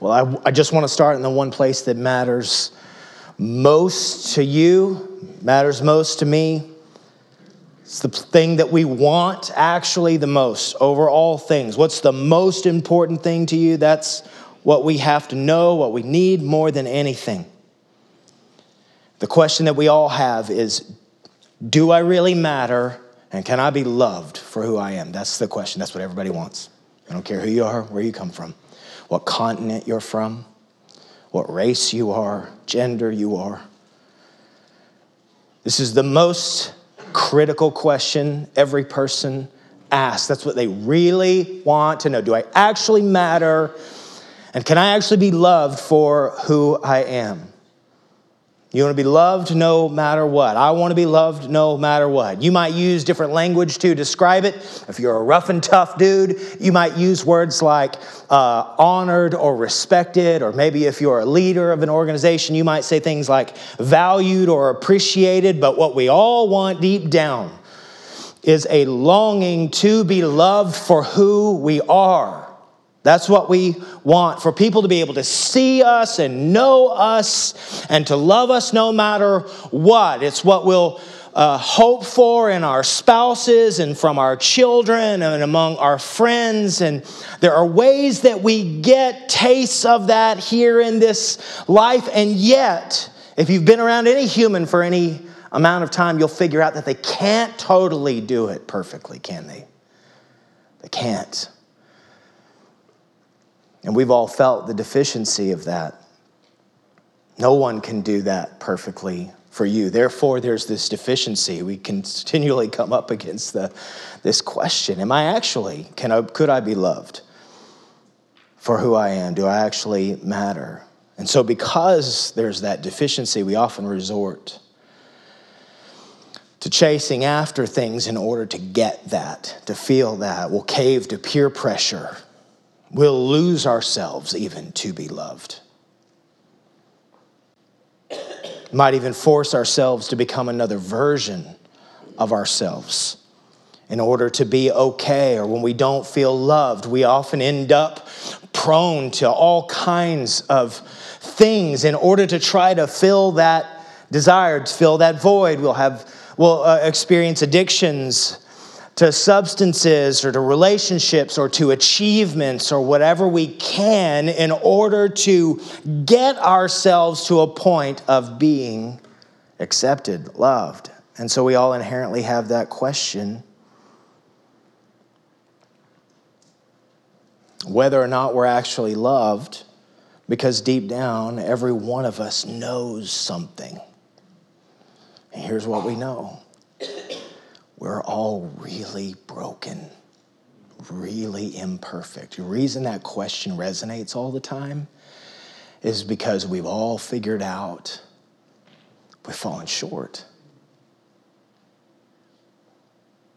Well, I, I just want to start in the one place that matters most to you, matters most to me. It's the thing that we want actually the most over all things. What's the most important thing to you? That's what we have to know, what we need more than anything. The question that we all have is Do I really matter? And can I be loved for who I am? That's the question. That's what everybody wants. I don't care who you are, where you come from what continent you're from, what race you are, gender you are. This is the most critical question every person asks. That's what they really want to know. Do I actually matter? And can I actually be loved for who I am? You want to be loved no matter what. I want to be loved no matter what. You might use different language to describe it. If you're a rough and tough dude, you might use words like uh, honored or respected, or maybe if you're a leader of an organization, you might say things like valued or appreciated. But what we all want deep down is a longing to be loved for who we are. That's what we want for people to be able to see us and know us and to love us no matter what. It's what we'll uh, hope for in our spouses and from our children and among our friends. And there are ways that we get tastes of that here in this life. And yet, if you've been around any human for any amount of time, you'll figure out that they can't totally do it perfectly, can they? They can't. And we've all felt the deficiency of that. No one can do that perfectly for you. Therefore, there's this deficiency. We continually come up against the, this question Am I actually, can I, could I be loved for who I am? Do I actually matter? And so, because there's that deficiency, we often resort to chasing after things in order to get that, to feel that. We'll cave to peer pressure We'll lose ourselves even to be loved. Might even force ourselves to become another version of ourselves in order to be okay, or when we don't feel loved, we often end up prone to all kinds of things in order to try to fill that desire, to fill that void. We'll have, we'll uh, experience addictions to substances or to relationships or to achievements or whatever we can in order to get ourselves to a point of being accepted, loved. And so we all inherently have that question whether or not we're actually loved, because deep down, every one of us knows something. And here's what we know we're all really broken, really imperfect. The reason that question resonates all the time is because we've all figured out we've fallen short.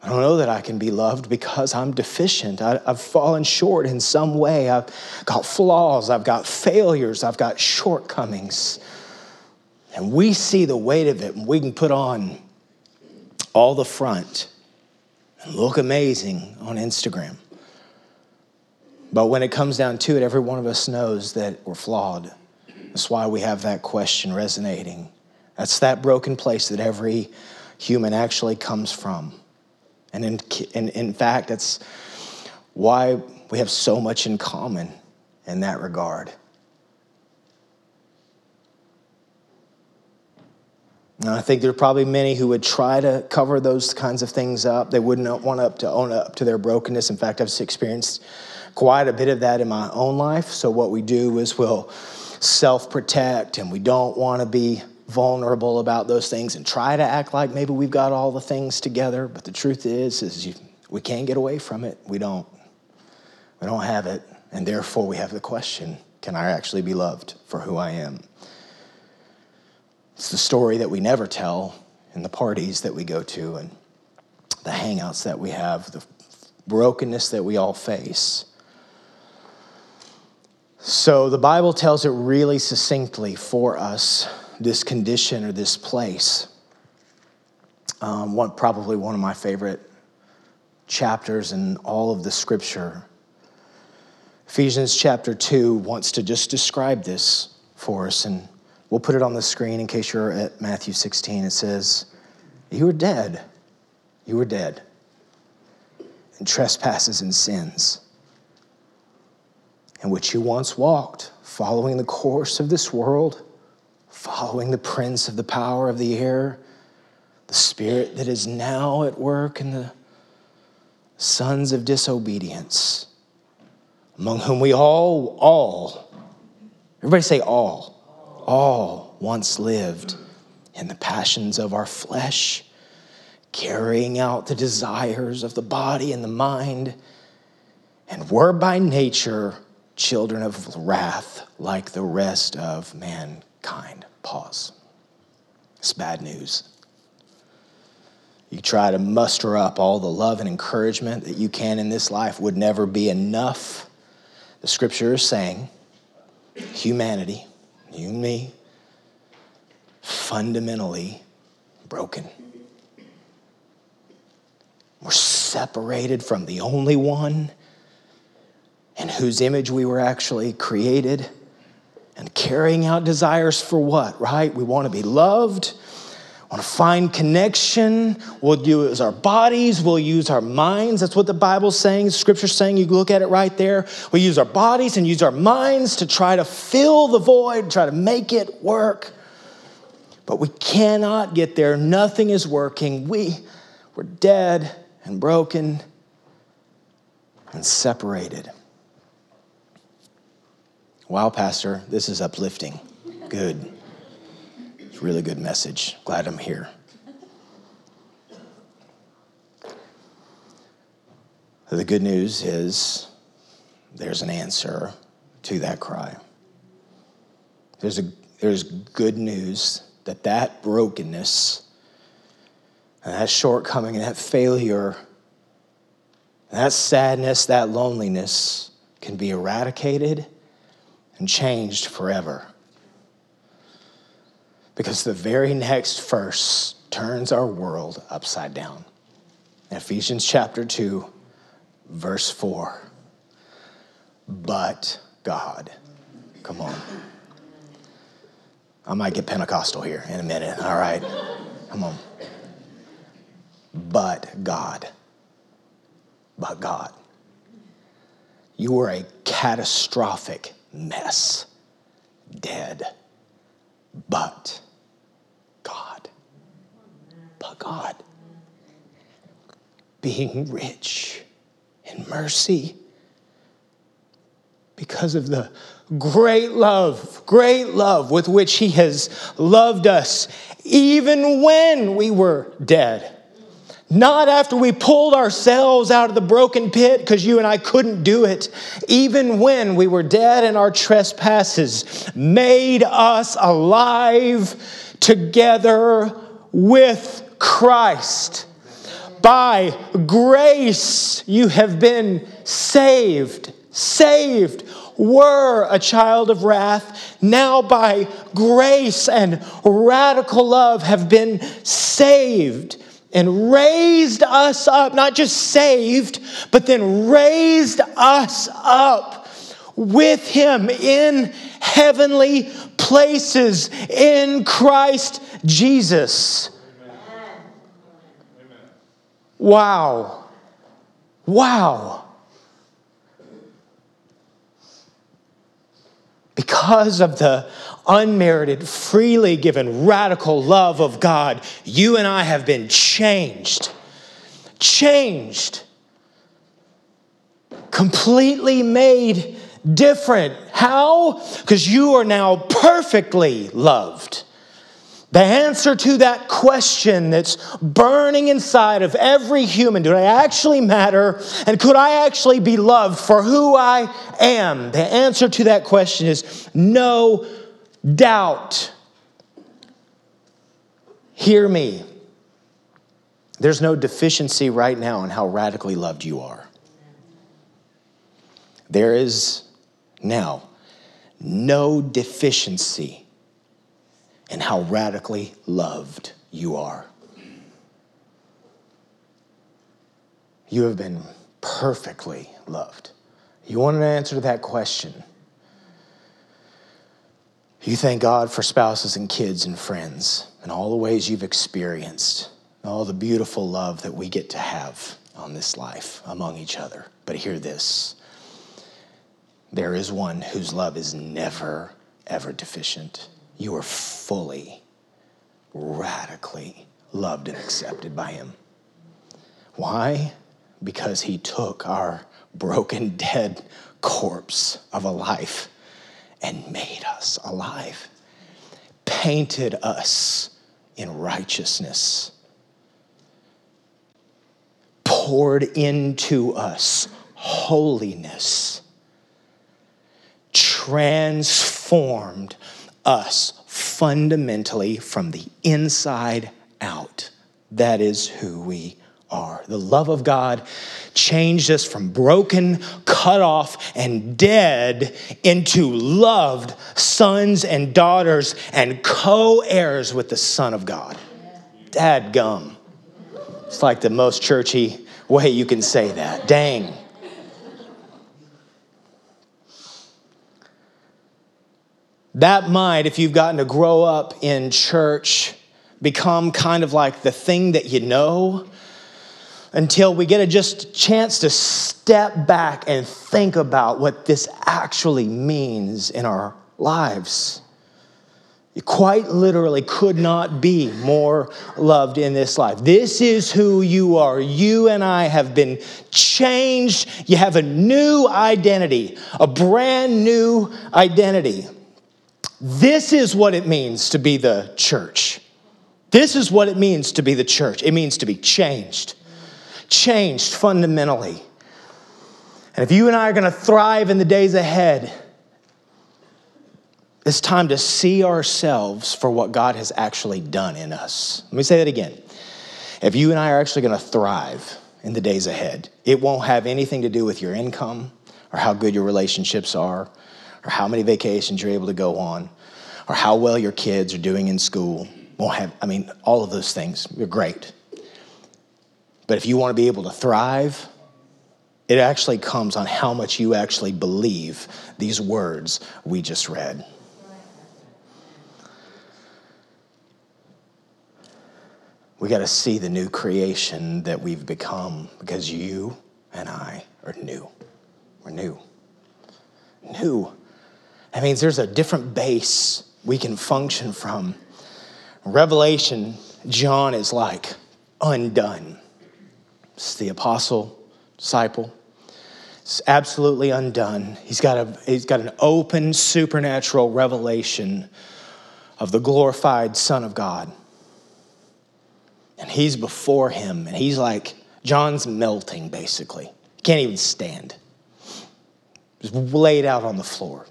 I don't know that I can be loved because I'm deficient. I, have fallen short in some way. I've got flaws, I've got failures, I've got shortcomings. And we see the weight of it, and we can put on all the front and look amazing on Instagram. But when it comes down to it, every one of us knows that we're flawed. That's why we have that question resonating. That's that broken place that every human actually comes from. And in, in, in fact, that's why we have so much in common in that regard. And I think there are probably many who would try to cover those kinds of things up. They wouldn't want up to own up to their brokenness. In fact, I've experienced quite a bit of that in my own life. So what we do is we'll self-protect and we don't want to be vulnerable about those things and try to act like maybe we've got all the things together. But the truth is, is you, we can't get away from it. We don't. We don't have it. And therefore we have the question, can I actually be loved for who I am? It's the story that we never tell in the parties that we go to and the hangouts that we have, the brokenness that we all face. So the Bible tells it really succinctly for us this condition or this place. Um, one, probably one of my favorite chapters in all of the scripture Ephesians chapter 2 wants to just describe this for us, and we'll put it on the screen in case you're at Matthew 16. It says, You were dead. You were dead in trespasses and sins, in which you once walked, following the course of this world, following the prince of the power of the air, the spirit that is now at work in the sons of disobedience, among whom we all, all, everybody say all, all once lived in the passions of our flesh, carrying out the desires of the body and the mind, and were by nature children of wrath like the rest of mankind. Pause. It's bad news. You try to muster up all the love and encouragement that you can in this life would never be enough. The scripture is saying humanity, you and me, fundamentally broken. We're separated from the only one in whose image we were actually created and carrying out desires for what, right? We want to be loved want to find connection. We'll use our bodies, we'll use our minds. That's what the Bible's saying, Scripture's saying. You look at it right there. We use our bodies and use our minds to try to fill the void, try to make it work. But we cannot get there. Nothing is working. We, we're dead and broken and separated. Wow, Pastor, this is uplifting. Good really good message. Glad I'm here. The good news is there's an answer to that cry. There's, a, there's good news that that brokenness and that shortcoming and that failure and that sadness, that loneliness can be eradicated and changed forever. Because the very next verse turns our world upside down. Ephesians chapter 2, verse 4. But God. Come on. I might get Pentecostal here in a minute. All right. Come on. But God. But God. You were a catastrophic mess. Dead. But God. but God. Being rich in mercy because of the great love, great love with which He has loved us, even when we were dead. Not after we pulled ourselves out of the broken pit because you and I couldn't do it, even when we were dead in our trespasses, made us alive together with Christ. By grace, you have been saved. Saved. Were a child of wrath, now by grace and radical love have been saved and raised us up, not just saved, but then raised us up with Him in heavenly places in Christ Jesus. Wow. Wow. Because of the unmerited, freely given, radical love of God, you and I have been changed. Changed. Completely made different. How? Because you are now perfectly loved. The answer to that question that's burning inside of every human do I actually matter? And could I actually be loved for who I am? The answer to that question is no doubt. Hear me. There's no deficiency right now in how radically loved you are. There is now no deficiency in how radically loved you are. You have been perfectly loved. You want an answer to that question? You thank God for spouses and kids and friends and all the ways you've experienced, all the beautiful love that we get to have on this life among each other. But hear this there is one whose love is never, ever deficient. You are fully, radically loved and accepted by him. Why? Because he took our broken, dead corpse of a life and made us alive, painted us in righteousness, poured into us holiness, transformed us fundamentally from the inside out. That is who we are. The love of God changed us from broken, cut off, and dead into loved sons and daughters and co heirs with the Son of God. Dad gum. It's like the most churchy way you can say that. Dang. That might, if you've gotten to grow up in church, become kind of like the thing that you know until we get a just chance to step back and think about what this actually means in our lives. You quite literally could not be more loved in this life. This is who you are. You and I have been changed. You have a new identity, a brand new identity. This is what it means to be the church. This is what it means to be the church. It means to be changed, changed fundamentally. And if you and I are going to thrive in the days ahead, it's time to see ourselves for what God has actually done in us. Let me say that again. If you and I are actually going to thrive in the days ahead, it won't have anything to do with your income or how good your relationships are or how many vacations you're able to go on, or how well your kids are doing in school. Won't have, I mean, all of those things are great. But if you want to be able to thrive, it actually comes on how much you actually believe these words we just read. We got to see the new creation that we've become because you and I are new. We're new. New. That means there's a different base we can function from. Revelation, John is like undone. It's the apostle, disciple. It's absolutely undone. He's got, a, he's got an open supernatural revelation of the glorified Son of God. And he's before him, and he's like, John's melting basically. Can't even stand. Just laid out on the floor.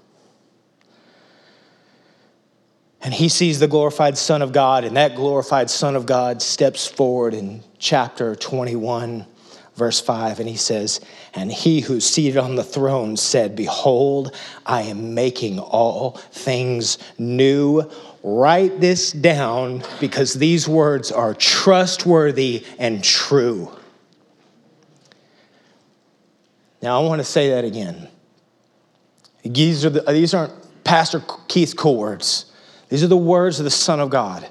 And he sees the glorified Son of God, and that glorified Son of God steps forward in chapter 21, verse 5, and he says, And he who's seated on the throne said, Behold, I am making all things new. Write this down because these words are trustworthy and true. Now, I want to say that again. These, are the, these aren't Pastor Keith's cool words. These are the words of the Son of God.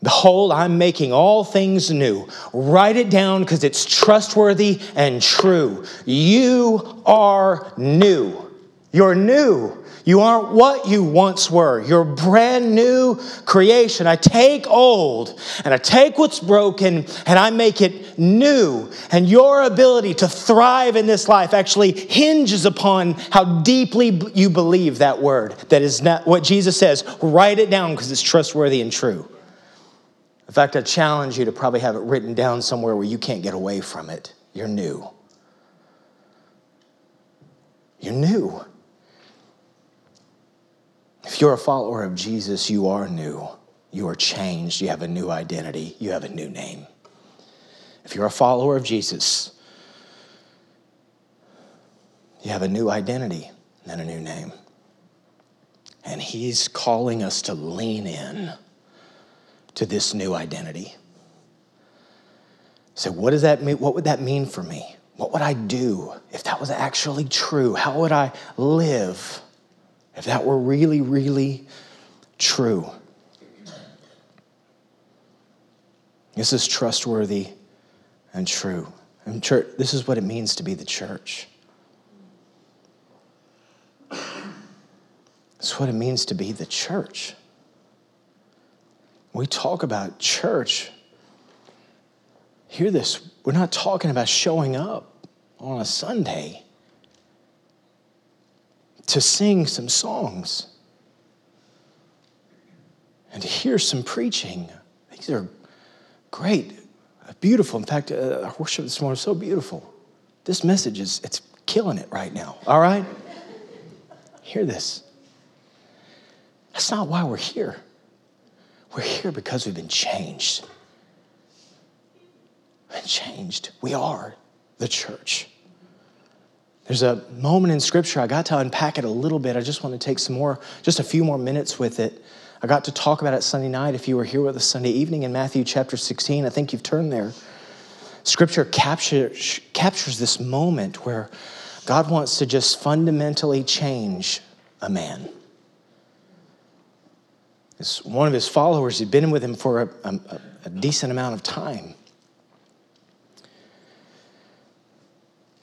Behold, I'm making all things new. Write it down because it's trustworthy and true. You are new. You're new. You aren't what you once were. You're a brand new creation. I take old and I take what's broken and I make it new. And your ability to thrive in this life actually hinges upon how deeply you believe that word. That is not what Jesus says. Write it down because it's trustworthy and true. In fact, I challenge you to probably have it written down somewhere where you can't get away from it. You're new. You're new. If you're a follower of Jesus, you are new. You are changed. You have a new identity. You have a new name. If you're a follower of Jesus, you have a new identity and a new name. And He's calling us to lean in to this new identity. So, what does that mean? What would that mean for me? What would I do if that was actually true? How would I live if that were really, really true? This is trustworthy and true. And church, this is what it means to be the church. It's what it means to be the church. we talk about church, hear this. We're not talking about showing up on a Sunday to sing some songs and to hear some preaching. These are great, beautiful. In fact, uh, our worship this morning is so beautiful. This message is it's killing it right now. All right? Hear this. That's not why we're here. We're here because we've been changed. We've been changed. We are the church. There's a moment in scripture, I got to unpack it a little bit. I just want to take some more, just a few more minutes with it. I got to talk about it Sunday night if you were here with us Sunday evening in Matthew chapter 16. I think you've turned there. Scripture captures, captures this moment where God wants to just fundamentally change a man It's one of his followers. He'd been with him for a, a, a decent amount of time.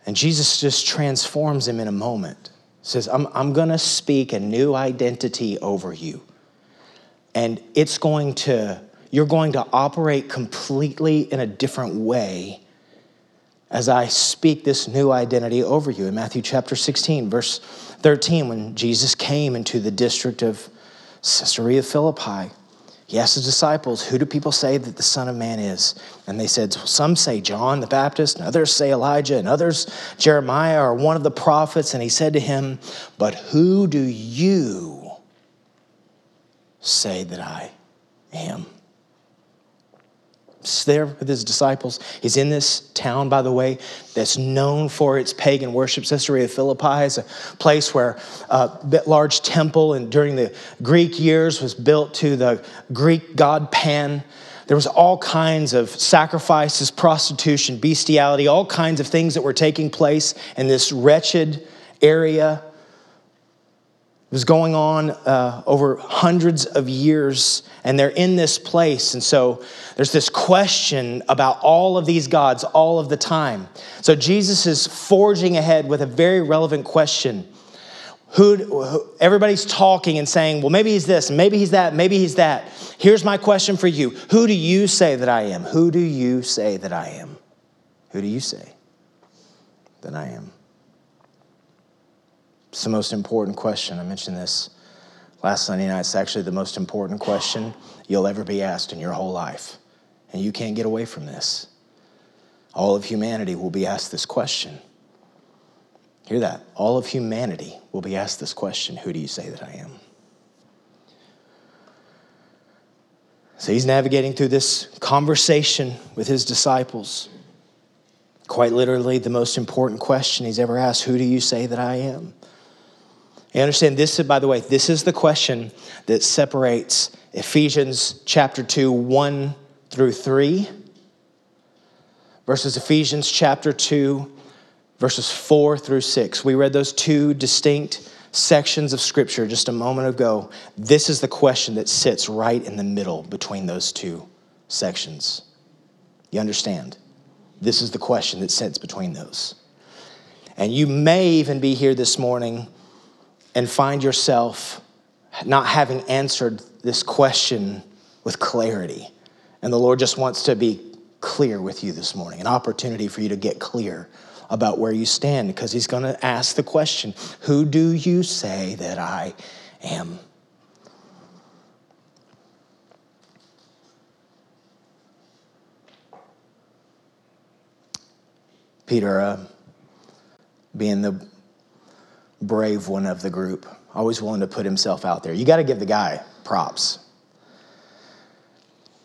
And Jesus just transforms him in a moment. Says, I'm, I'm going to speak a new identity over you. And it's going to, you're going to operate completely in a different way as I speak this new identity over you. In Matthew chapter 16, verse 13, when Jesus came into the district of Caesarea Philippi. He asked his disciples, Who do people say that the Son of Man is? And they said, Some say John the Baptist, and others say Elijah, and others Jeremiah or one of the prophets. And he said to him, But who do you say that I am? There with his disciples. He's in this town, by the way, that's known for its pagan worship. Caesarea Philippi is a place where uh, a large temple and during the Greek years was built to the Greek god Pan. There was all kinds of sacrifices, prostitution, bestiality, all kinds of things that were taking place in this wretched area it was going on uh, over hundreds of years, and they're in this place. And so there's this question about all of these gods all of the time. So Jesus is forging ahead with a very relevant question. Who, who, everybody's talking and saying, well, maybe he's this, maybe he's that, maybe he's that. Here's my question for you Who do you say that I am? Who do you say that I am? Who do you say that I am? It's the most important question. I mentioned this last Sunday night. It's actually the most important question you'll ever be asked in your whole life. And you can't get away from this. All of humanity will be asked this question. Hear that? All of humanity will be asked this question Who do you say that I am? So he's navigating through this conversation with his disciples. Quite literally, the most important question he's ever asked Who do you say that I am? You understand this, by the way, this is the question that separates Ephesians chapter 2, 1 through 3, versus Ephesians chapter 2, verses 4 through 6. We read those two distinct sections of scripture just a moment ago. This is the question that sits right in the middle between those two sections. You understand? This is the question that sits between those. And you may even be here this morning and find yourself not having answered this question with clarity. And the Lord just wants to be clear with you this morning, an opportunity for you to get clear about where you stand because He's going to ask the question Who do you say that I am? Peter, uh, being the brave one of the group, always willing to put himself out there. You got to give the guy props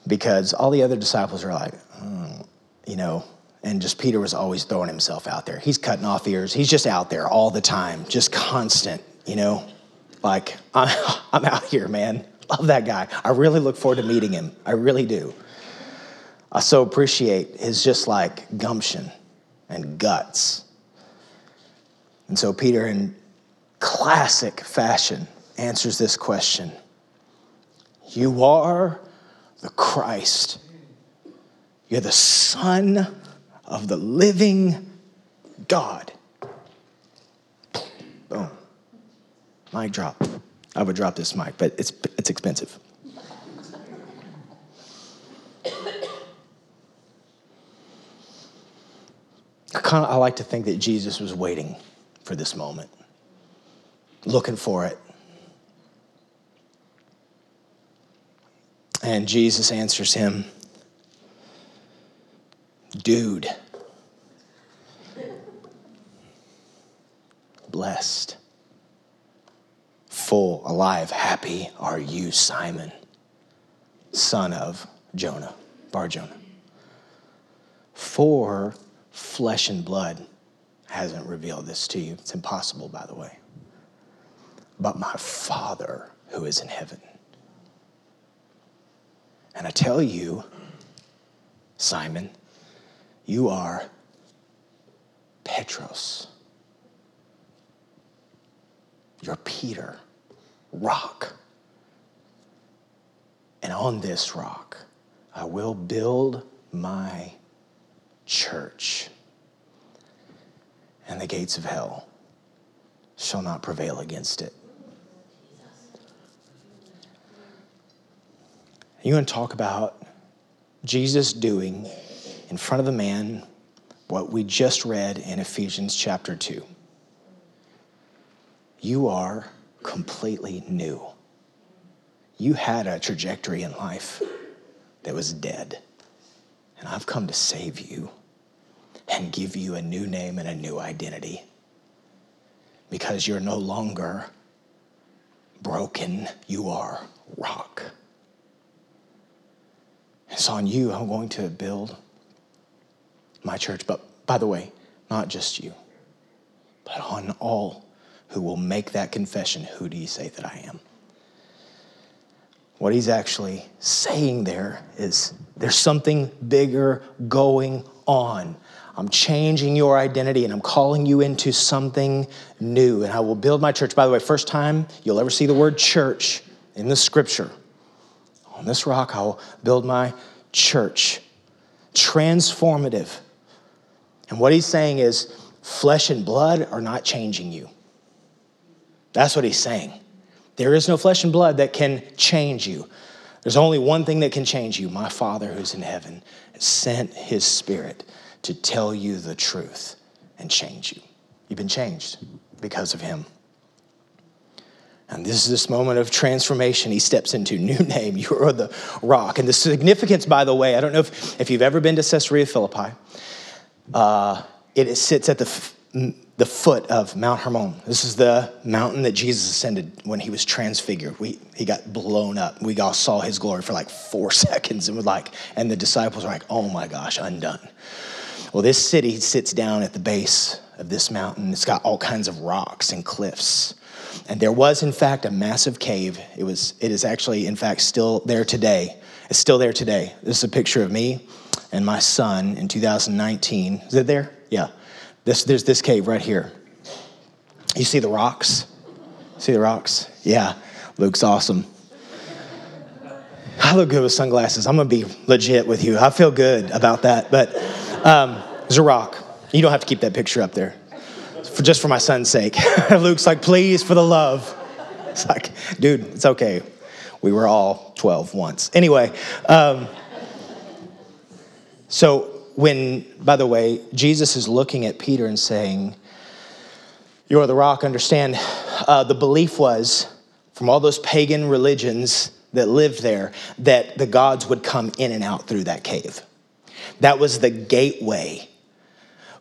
because all the other disciples are like, mm, you know, and just Peter was always throwing himself out there. He's cutting off ears. He's just out there all the time, just constant, you know, like, I'm, I'm out here, man. Love that guy. I really look forward to meeting him. I really do. I so appreciate his just like gumption and guts. And so Peter, in classic fashion, answers this question You are the Christ, you're the Son of the living God. Boom. Mic drop. I would drop this mic, but it's, it's expensive. I, Kind of, I like to think that Jesus was waiting for this moment, looking for it. And Jesus answers him, Dude, blessed, full, alive, happy are you, Simon, son of Jonah, Bar Jonah. For flesh and blood hasn't revealed this to you. It's impossible, by the way. But my Father who is in heaven. And I tell you, Simon, you are Petros. You're Peter, rock. And on this rock, I will build my church. And the gates of hell shall not prevail against it. You want to talk about Jesus doing in front of a man what we just read in Ephesians chapter 2 you are completely new. You had a trajectory in life that was dead, and I've come to save you and give you a new name and a new identity because you're no longer broken, you are rock. It's on you I'm going to build my church. But by the way, not just you, but on all who will make that confession, Who do you say that I am? What he's actually saying there is there's something bigger going on. I'm changing your identity and I'm calling you into something new. And I will build my church. By the way, first time you'll ever see the word church in the scripture. On this rock, I will build my church. Transformative. And what he's saying is flesh and blood are not changing you. That's what he's saying. There is no flesh and blood that can change you. There's only one thing that can change you. My Father who's in heaven sent his Spirit to tell you the truth and change you. You've been changed because of him. And this is this moment of transformation. He steps into new name. You are the rock. And the significance, by the way, I don't know if, if you've ever been to Caesarea Philippi. Uh, it sits at the the foot of Mount Hermon. This is the mountain that Jesus ascended when he was transfigured. We, he got blown up. We all saw his glory for like four seconds and like, and the disciples were like, oh my gosh, undone. Well, this city sits down at the base of this mountain. It's got all kinds of rocks and cliffs. And there was, in fact, a massive cave. It was, it is actually, in fact, still there today. It's still there today. This is a picture of me and my son in 2019. Is it there? Yeah. This, there's this cave right here. You see the rocks? See the rocks? Yeah, Luke's awesome. I look good with sunglasses. I'm gonna be legit with you. I feel good about that. But um, there's a rock. You don't have to keep that picture up there, for, just for my son's sake. Luke's like, please, for the love. It's like, dude, it's okay. We were all 12 once. Anyway, um, so when, by the way, Jesus is looking at Peter and saying, You are the rock, understand, uh, the belief was from all those pagan religions that lived there that the gods would come in and out through that cave. That was the gateway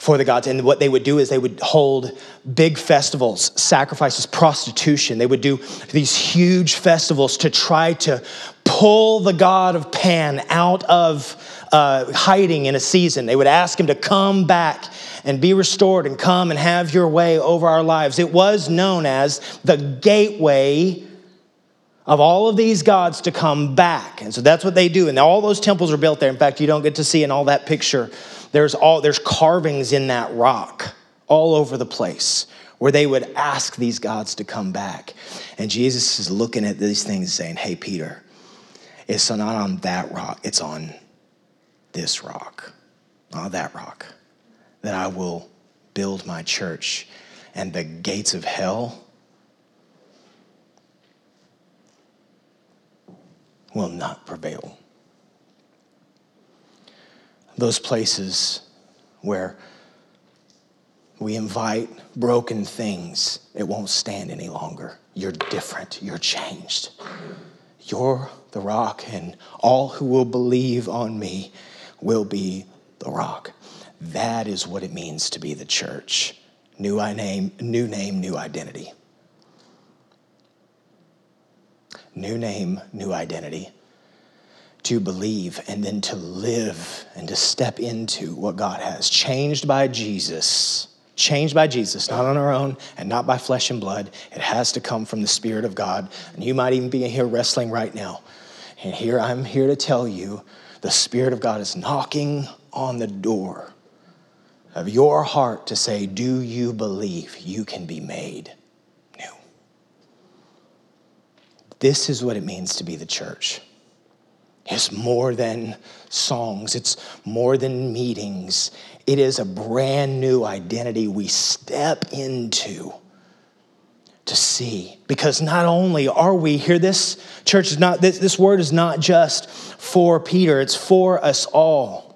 for the gods. And what they would do is they would hold big festivals, sacrifices, prostitution. They would do these huge festivals to try to pull the god of Pan out of uh, hiding in a season. They would ask him to come back and be restored and come and have your way over our lives. It was known as the gateway of all of these gods to come back. And so that's what they do. And all those temples are built there. In fact, you don't get to see in all that picture there's all there's carvings in that rock all over the place where they would ask these gods to come back. And Jesus is looking at these things saying, Hey, Peter, it's not on that rock, it's on this rock, not that rock, that I will build my church. And the gates of hell will not prevail. Those places where we invite broken things, it won't stand any longer. You're different, you're changed. You're the rock, and all who will believe on me will be the rock. That is what it means to be the church. New name, new name, new identity. New name, new identity. To believe and then to live and to step into what God has. Changed by Jesus changed by Jesus, not on our own and not by flesh and blood. It has to come from the Spirit of God. And you might even be in here wrestling right now. And here I'm here to tell you the Spirit of God is knocking on the door of your heart to say, Do you believe you can be made new? This is what it means to be the church. It's more than songs, it's more than meetings. It is a brand new identity we step into to see. Because not only are we here, this church is not, this, this word is not just for Peter, it's for us all.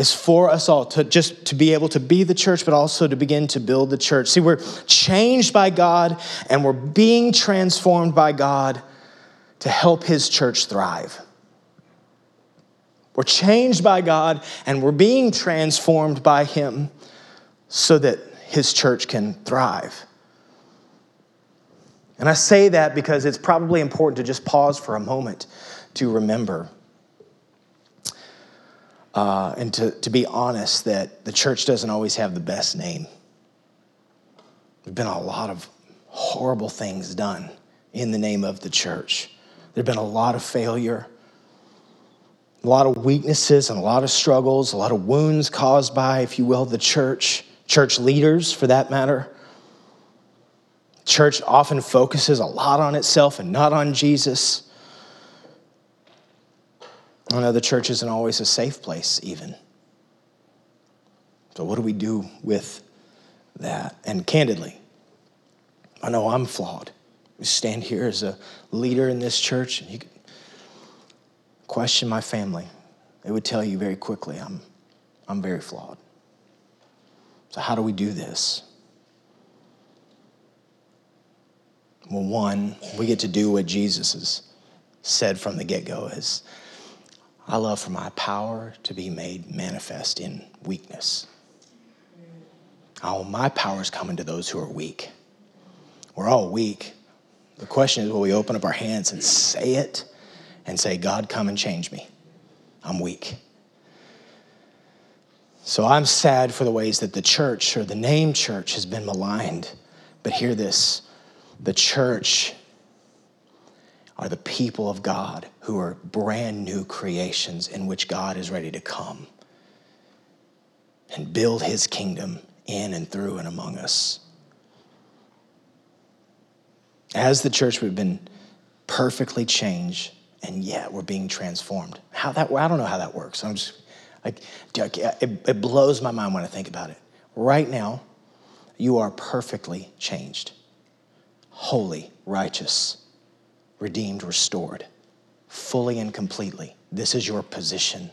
It's for us all to just to be able to be the church, but also to begin to build the church. See, we're changed by God and we're being transformed by God to help his church thrive. We're changed by God and we're being transformed by him so that his church can thrive. And I say that because it's probably important to just pause for a moment to remember uh, and to, to be honest that the church doesn't always have the best name. There've been a lot of horrible things done in the name of the church. There have been a lot of failure, a lot of weaknesses, and a lot of struggles, a lot of wounds caused by, if you will, the church, church leaders for that matter. Church often focuses a lot on itself and not on Jesus. I know the church isn't always a safe place, even. So, what do we do with that? And candidly, I know I'm flawed You stand here as a leader in this church and you question my family, they would tell you very quickly, I'm, I'm very flawed. So, how do we do this? Well, one, we get to do what Jesus has said from the get go is, I love for my power to be made manifest in weakness. Oh, my power is coming to those who are weak. We're all weak, the question is will we open up our hands and say it and say, God, come and change me? I'm weak. So I'm sad for the ways that the church or the name church has been maligned. But hear this the church are the people of God who are brand new creations in which God is ready to come and build his kingdom in and through and among us. As the church, we've been perfectly changed, and yet we're being transformed. How that? I don't know how that works. I'm just like, it, it blows my mind when I think about it. Right now, you are perfectly changed, holy, righteous, redeemed, restored, fully and completely. This is your position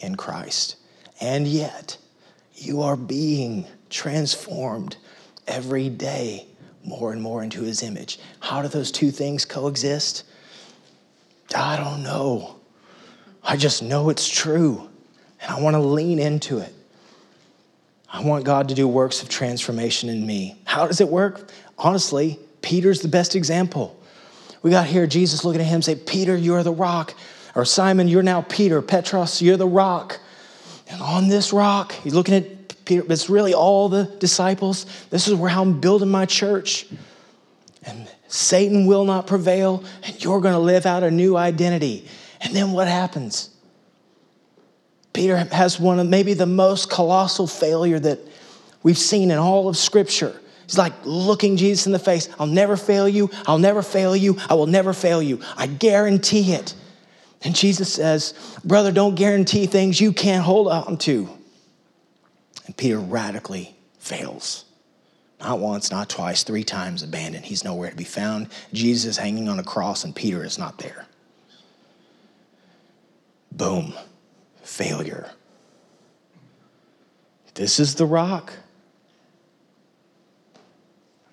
in Christ. And yet, you are being transformed every day more and more into his image. How do those two things coexist? I don't know. I just know it's true, and I want to lean into it. I want God to do works of transformation in me. How does it work? Honestly, Peter's the best example. We got here Jesus looking at him say, Peter, you're the rock. Or Simon, you're now Peter. Petros, you're the rock. And on this rock, he's looking at Peter, but it's really all the disciples. This is where I'm building my church. And Satan will not prevail, and you're going to live out a new identity. And then what happens? Peter has one of maybe the most colossal failure that we've seen in all of Scripture. He's like looking Jesus in the face. I'll never fail you. I'll never fail you. I will never fail you. I guarantee it. And Jesus says, Brother, don't guarantee things you can't hold on to. And Peter radically fails. Not once, not twice, three times abandoned. He's nowhere to be found. Jesus is hanging on a cross, and Peter is not there. Boom, failure. This is the rock.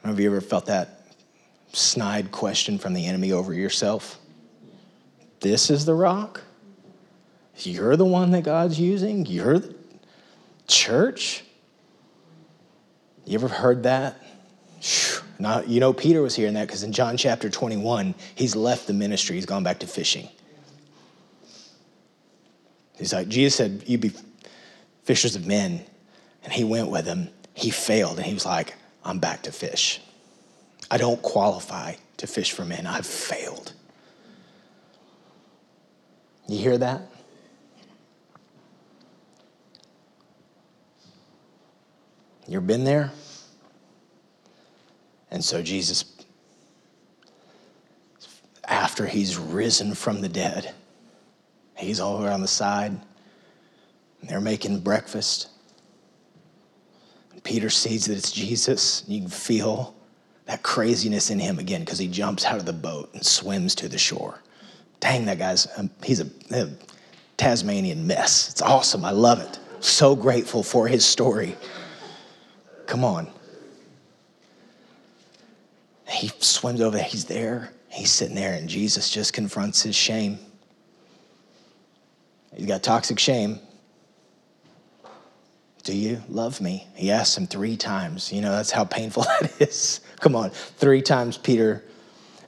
Have you ever felt that snide question from the enemy over yourself? This is the rock? You're the one that God's using? You're the church? You ever heard that? Now, you know, Peter was hearing that because in John chapter 21, he's left the ministry, he's gone back to fishing. He's like, Jesus said, You be fishers of men. And he went with him. He failed, and he was like, I'm back to fish. I don't qualify to fish for men. I've failed. You hear that? You ever been there? And so Jesus, after he's risen from the dead, he's over on the side. They're making breakfast. Peter sees that it's Jesus. You can feel that craziness in him again because he jumps out of the boat and swims to the shore. Dang, that guy's, um, he's a, a Tasmanian mess. It's awesome. I love it. So grateful for his story. Come on. He swims over, he's there, he's sitting there, and Jesus just confronts his shame. He's got toxic shame. Do you love me? He asks him three times. You know, that's how painful that is. Come on. Three times Peter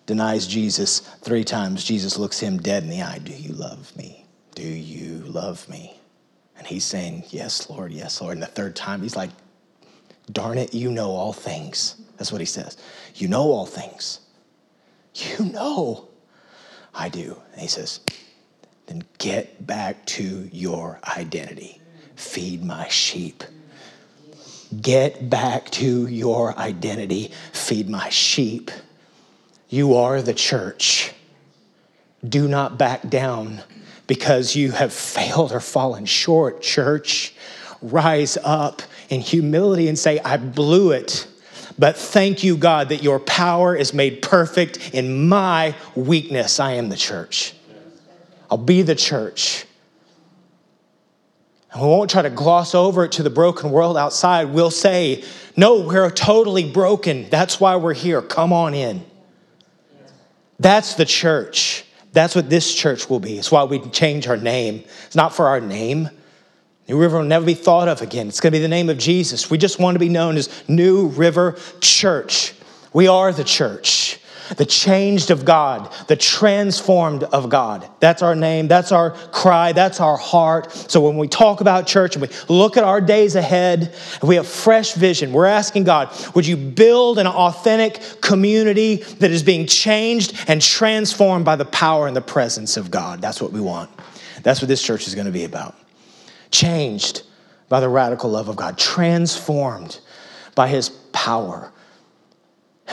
denies Jesus. Three times Jesus looks him dead in the eye. Do you love me? Do you love me? And he's saying, Yes, Lord, yes, Lord. And the third time, he's like, Darn it, you know all things. That's what he says. You know all things. You know. I do. And he says, Then get back to your identity feed my sheep. Get back to your identity, feed my sheep. You are the church. Do not back down because you have failed or fallen short, church. Rise up in humility and say, I blew it. But thank you, God, that your power is made perfect in my weakness. I am the church. I'll be the church. And we won't try to gloss over it to the broken world outside. We'll say, no, we're totally broken. That's why we're here. Come on in. That's the church. That's what this church will be. It's why we change our name. It's not for our name. New River will never be thought of again. It's going to be the name of Jesus. We just want to be known as New River Church. We are the church the changed of God, the transformed of God. That's our name, that's our cry, that's our heart. So when we talk about church and we look at our days ahead, we have fresh vision, we're asking God, would you build an authentic community that is being changed and transformed by the power and the presence of God? That's what we want. That's what this church is going to be about. Changed by the radical love of God, transformed by his power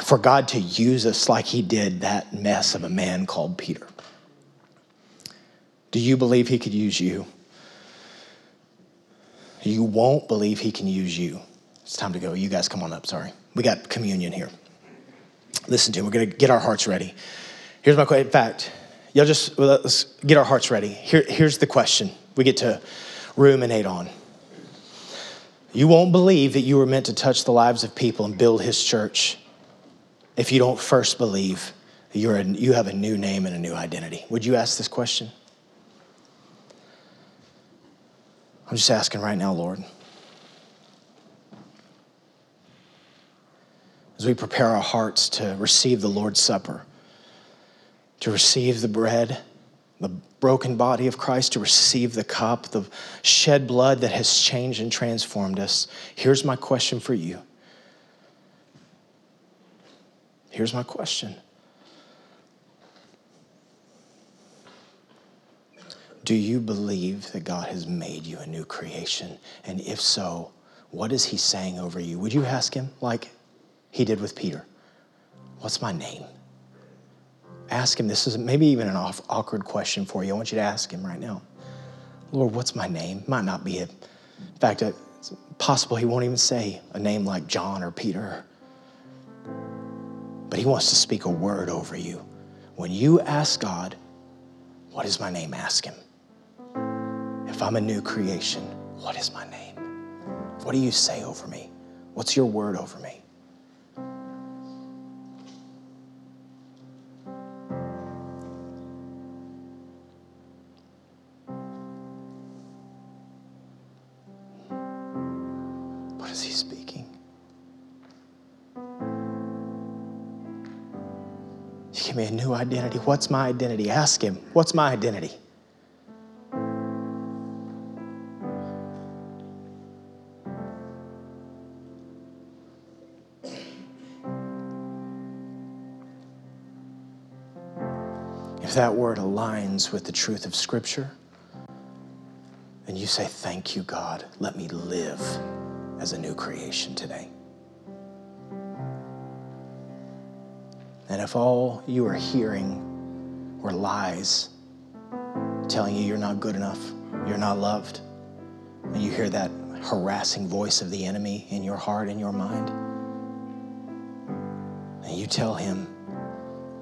for God to use us like he did that mess of a man called Peter. Do you believe he could use you? You won't believe he can use you. It's time to go. You guys come on up, sorry. We got communion here. Listen to, we're going to get our hearts ready. Here's my question. In fact, y'all just let's get our hearts ready. Here, here's the question we get to ruminate on. You won't believe that you were meant to touch the lives of people and build his church if you don't first believe you're a, you have a new name and a new identity? Would you ask this question? I'm just asking right now, Lord. As we prepare our hearts to receive the Lord's Supper, to receive the bread, the broken body of Christ, to receive the cup, the shed blood that has changed and transformed us, here's my question for you. Here's my question Do you believe that God has made you a new creation? And if so, what is He saying over you? Would you ask Him like He did with Peter? What's my name? Ask Him. This is maybe even an awkward question for you. I want you to ask Him right now. Lord, what's my name? Might not be it. In fact, it's possible He won't even say a name like John or Peter. But He wants to speak a word over you. When you ask God, What is my name? Ask Him. If I'm a new creation, what is my name? What do you say over me? What's your word over me? Identity. What's my identity? Ask him, What's my identity? If that word aligns with the truth of Scripture, and you say, Thank you, God. Let me live as a new creation today. And if all you are hearing were lies telling you you're not good enough, you're not loved, and you hear that harassing voice of the enemy in your heart and your mind, and you tell him,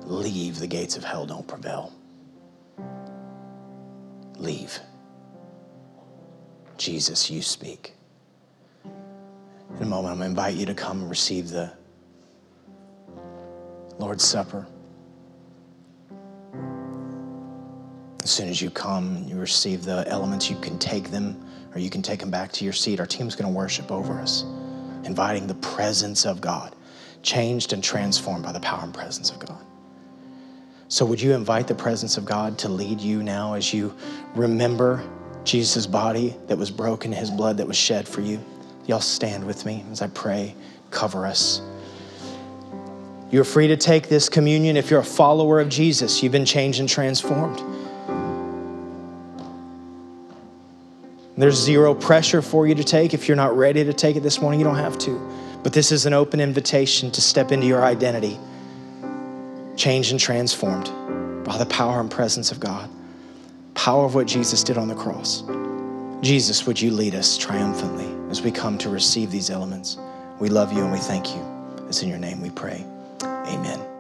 leave, the gates of hell don't prevail. Leave. Jesus, you speak. In a moment, I'm going to invite you to come and receive the Lord's Supper. As soon as you come and you receive the elements, you can take them or you can take them back to your seat. Our team's going to worship over us, inviting the presence of God, changed and transformed by the power and presence of God. So, would you invite the presence of God to lead you now as you remember Jesus' body that was broken, his blood that was shed for you? Y'all stand with me as I pray, cover us. You're free to take this communion if you're a follower of Jesus. You've been changed and transformed. There's zero pressure for you to take. If you're not ready to take it this morning, you don't have to. But this is an open invitation to step into your identity changed and transformed by the power and presence of God, power of what Jesus did on the cross. Jesus, would you lead us triumphantly as we come to receive these elements? We love you and we thank you. It's in your name we pray. Amen.